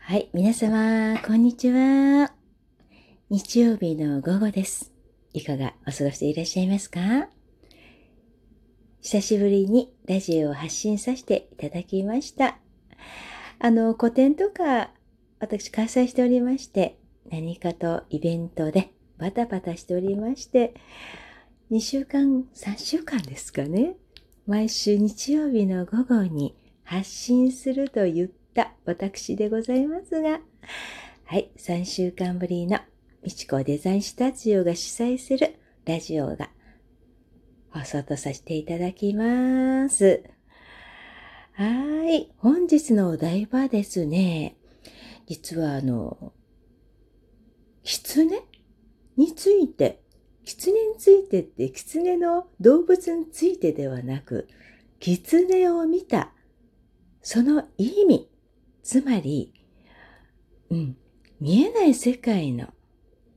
はい、皆様、こんにちは。日曜日の午後です。いかがお過ごしでいらっしゃいますか？久しぶりにラジオを発信させていただきました。あの、個展とか、私開催しておりまして、何かとイベントでバタバタしておりまして、2週間、3週間ですかね。毎週日曜日の午後に発信すると言った私でございますが、はい、3週間ぶりのみちこデザインスタジオが主催するラジオが放送とさせていただきます。はい、本日のお題はですね、実はあの、狐？について、狐についてって狐の動物についてではなく、狐を見たその意味、つまり、うん、見えない世界の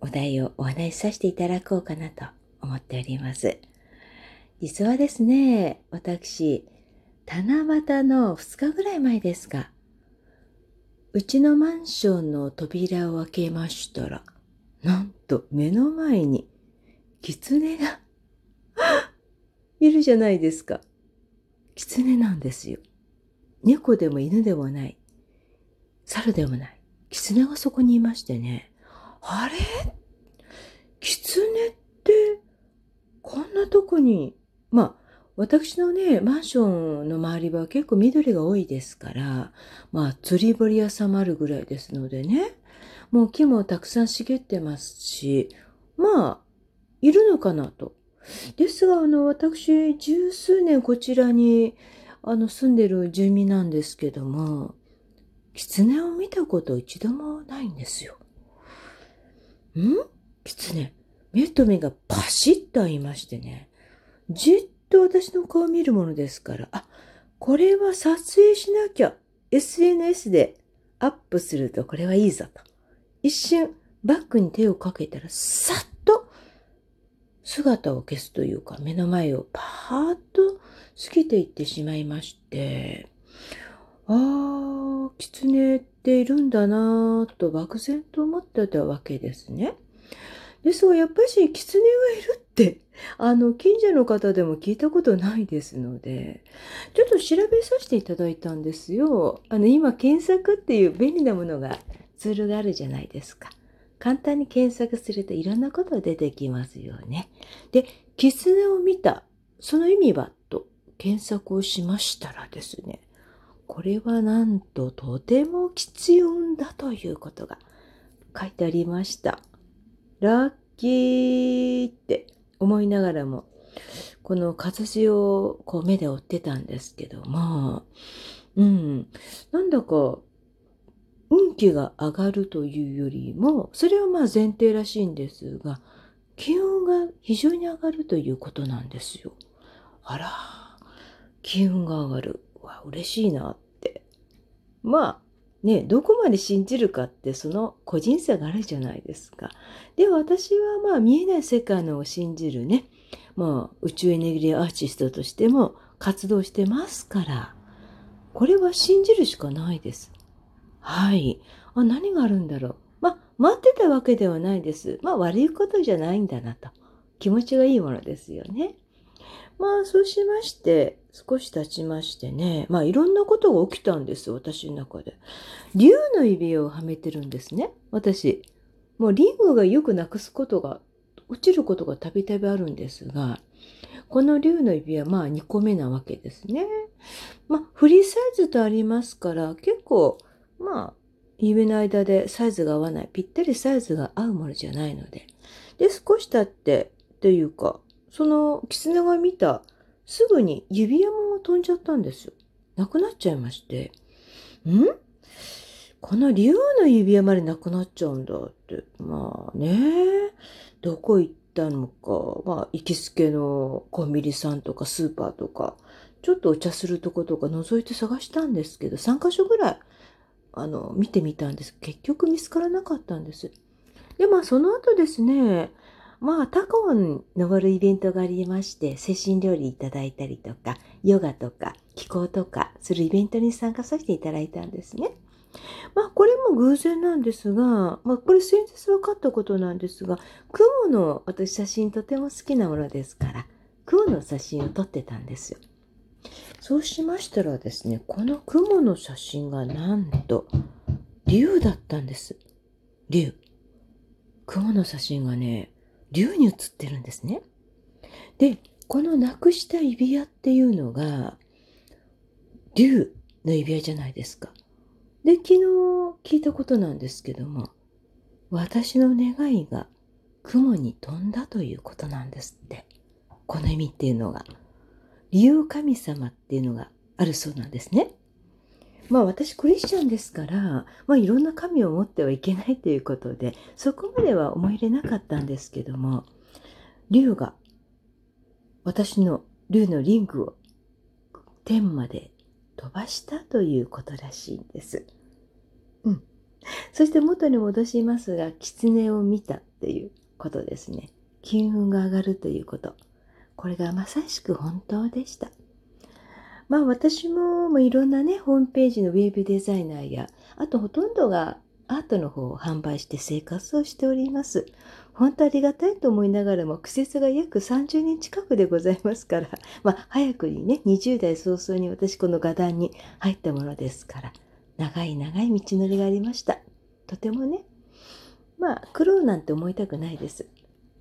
お題をお話しさせていただこうかなと思っております。実はですね、私、七夕の2日ぐらい前ですか、うちのマンションの扉を開けましたら、なんと目の前に狐がいるじゃないですか。狐なんですよ。猫でも犬でもない。猿でもない。狐がそこにいましてね。あれ？狐って、こんなとこに、まあ、私のね、マンションの周りは結構緑が多いですから、まあ、釣り堀屋さんもあるぐらいですのでね、もう木もたくさん茂ってますし、まあ、いるのかなと。ですが、あの、私、十数年こちらに、あの、住んでる住民なんですけども、狐を見たこと一度もないんですよ。ん？狐。目と目がパシッと合いましてね。じっと私の顔を見るものですから、あ、これは撮影しなきゃ。SNS でアップするとこれはいいぞと。一瞬バッグに手をかけたら、さっと姿を消すというか、目の前をパーッと過ぎていってしまいまして、あー、狐っているんだなぁと漠然と思ってたわけですね。ですが、やっぱり狐がいるって、あの、近所の方でも聞いたことないですので、ちょっと調べさせていただいたんですよ。あの、今、検索っていう便利なものが、ツールがあるじゃないですか。簡単に検索するといろんなことが出てきますよね。で、狐を見た、その意味はと検索をしましたらですね、これはなんととても吉運だということが書いてありました。ラッキーって思いながらも、この活字をこう目で追ってたんですけども、うん、なんだか運気が上がるというよりも、それはまあ前提らしいんですが、気温が非常に上がるということなんですよ。あら、気運が上がる。わ、嬉しいなって。まあ、ね、どこまで信じるかってその個人差があるじゃないですか。で、私はまあ見えない世界のを信じるね、まあ宇宙エネルギーアーティストとしても活動してますから、これは信じるしかないです。はい。あ、何があるんだろう。まあ、待ってたわけではないです。まあ、悪いことじゃないんだなと。気持ちがいいものですよね。まあ、そうしまして、少し経ちましてね、まあ、いろんなことが起きたんです、私の中で。竜の指をはめてるんですね、私。もうリングがよくなくすことが、落ちることがたびたびあるんですが、この竜の指輪、まあ2個目なわけですね。まあ、フリーサイズとありますから、結構、まあ、指の間でサイズが合わない、ぴったりサイズが合うものじゃないので。で、少し経って、というか、その狐が見た、すぐに指輪も飛んじゃったんですよ。なくなっちゃいまして。ん？この竜の指輪までなくなっちゃうんだって。まあね、どこ行ったのか、まあ行きつけのコンビニさんとかスーパーとか、ちょっとお茶するとことか覗いて探したんですけど、3カ所ぐらい、あの、見てみたんです。結局見つからなかったんです。で、まあその後ですね、まあ、タコに登るイベントがありまして、精神料理いただいたりとか、ヨガとか、気候とか、するイベントに参加させていただいたんですね。まあ、これも偶然なんですが、まあ、これ先日分かったことなんですが、雲の、私写真とても好きなものですから、雲の写真を撮ってたんですよ。そうしましたらですね、この雲の写真がなんと、竜だったんです。竜。雲の写真がね、竜に写ってるんですね。で、このなくした指輪っていうのが、竜の指輪じゃないですか。で、昨日聞いたことなんですけども、私の願いが雲に飛んだということなんですって。この意味っていうのが。理由神様っていうのがあるそうなんですね。まあ私クリスチャンですから、まあいろんな神を持ってはいけないということで、そこまでは思い入れなかったんですけども、竜が私の竜のリングを天まで飛ばしたということらしいんです。うん。そして元に戻しますが、狐を見たっていうことですね。金運が上がるということ。これがまさしく本当でした。まあ私ももいろんなね、ホームページのウェブデザイナーや、あとほとんどがアートの方を販売して生活をしております。本当ありがたいと思いながらも、苦節が約30年近くでございますから、まあ早くにね、20代早々に私この画壇に入ったものですから、長い長い道のりがありました。とてもね、まあ苦労なんて思いたくないです。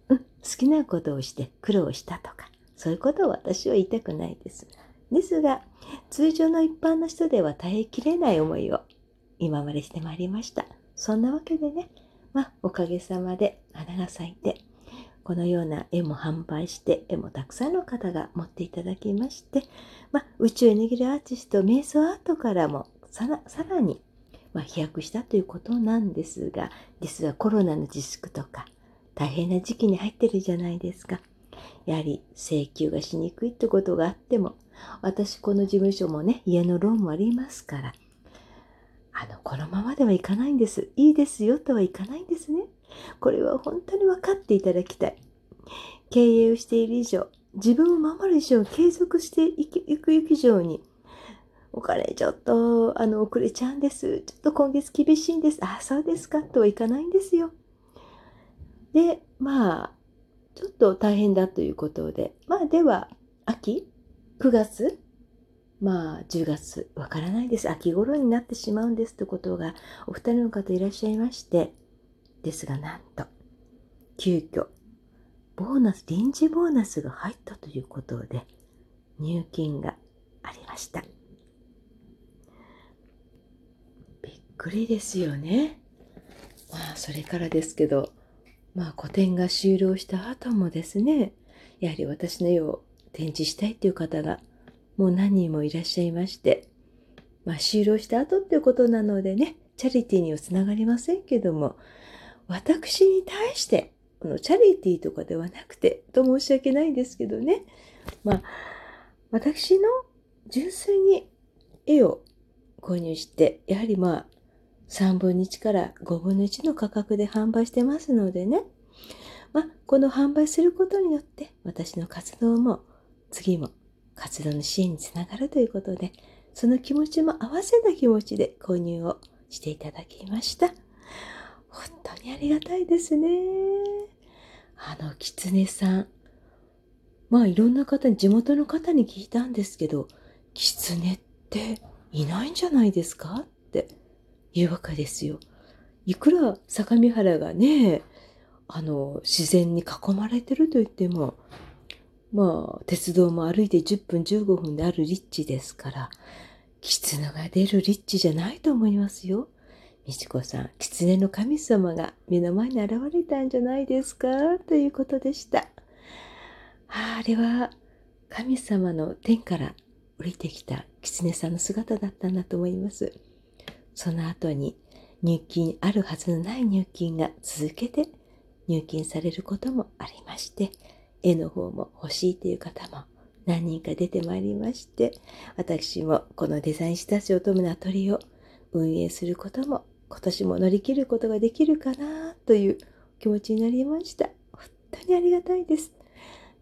うん、好きなことをして苦労したとか、そういうことを私は言いたくないです。ですが、通常の一般の人では耐えきれない思いを今までしてまいりました。そんなわけでね、まあ、おかげさまで花が咲いて、このような絵も販売して、絵もたくさんの方が持っていただきまして、まあ、宇宙エネギルアーティスト、瞑想アートからもさらさらに、まあ、飛躍したということなんですが、実はコロナの自粛とか、大変な時期に入ってるじゃないですか。やはり請求がしにくいってことがあっても、私この事務所もね、家のローンもありますから、あの、このままではいかないんです。いいですよとはいかないんですね。これは本当に分かっていただきたい。経営をしている以上、自分を守る以上、継続していく以上に、お金ちょっと、あの、遅れちゃうんです。ちょっと今月厳しいんです。あ、そうですかとはいかないんですよ。で、まあ、ちょっと大変だということで、まあでは、秋 ?9 月？まあ10月、わからないです。秋頃になってしまうんですってことがお二人の方いらっしゃいまして、ですがなんと、急遽、ボーナス、臨時ボーナスが入ったということで、入金がありました。びっくりですよね。まあ、それからですけど、まあ、個展が終了した後もですね、やはり私の絵を展示したいという方がもう何人もいらっしゃいまして、まあ、終了した後っていうことなのでね、チャリティーにはつながりませんけども、私に対して、このチャリティーとかではなくて、と申し訳ないんですけどね、まあ、私の純粋に絵を購入して、やはりまあ、3分の1から5分の1の価格で販売してますのでね。まあ、この販売することによって私の活動も次も活動の支援につながるということで、その気持ちも合わせた気持ちで購入をしていただきました。本当にありがたいですね。あの、狐さん。まあいろんな方に、地元の方に聞いたんですけど、狐っていないんじゃないですか？って言うわけですよ。いくら相模原がね、あの、自然に囲まれてると言っても、まあ、鉄道も歩いて10分15分である立地ですから、狐が出る立地じゃないと思いますよ。美智子さん、狐の神様が目の前に現れたんじゃないですか？ということでした。あれは神様の天から降りてきた狐さんの姿だったんだと思います。その後に入金あるはずのない入金が続けて入金されることもありまして、絵の方も欲しいという方も何人か出てまいりまして、私もこのデザインしたち乙女のアトリを運営することも今年も乗り切ることができるかなという気持ちになりました。本当にありがたいです。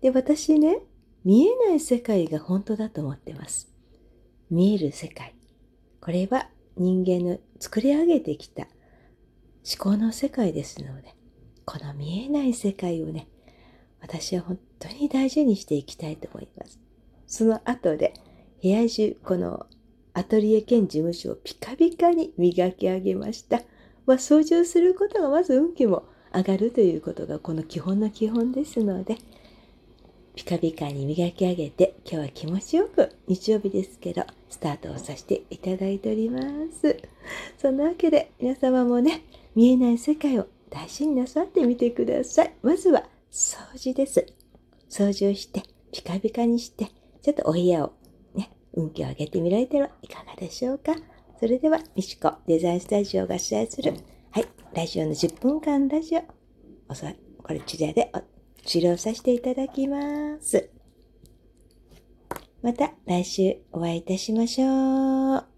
で、私ね、見えない世界が本当だと思ってます。見える世界。これは人間の作り上げてきた思考の世界ですので、この見えない世界をね、私は本当に大事にしていきたいと思います。その後で、部屋中、このアトリエ兼事務所をピカピカに磨き上げました。まあ、掃除をすることがまず運気も上がるということがこの基本の基本ですので、ピカピカに磨き上げて、今日は気持ちよく日曜日ですけど、スタートをさせていただいております。そんなわけで皆様もね、見えない世界を大事になさってみてください。まずは掃除です。掃除をして、ピカピカにして、ちょっとお部屋をね、運気を上げてみられてはいかがでしょうか。それでは、みしこデザインスタジオが主催する、はい、ラジオの10分間ラジオ、おそこれ、ちらでお治療させていただきます。また来週お会いいたしましょう。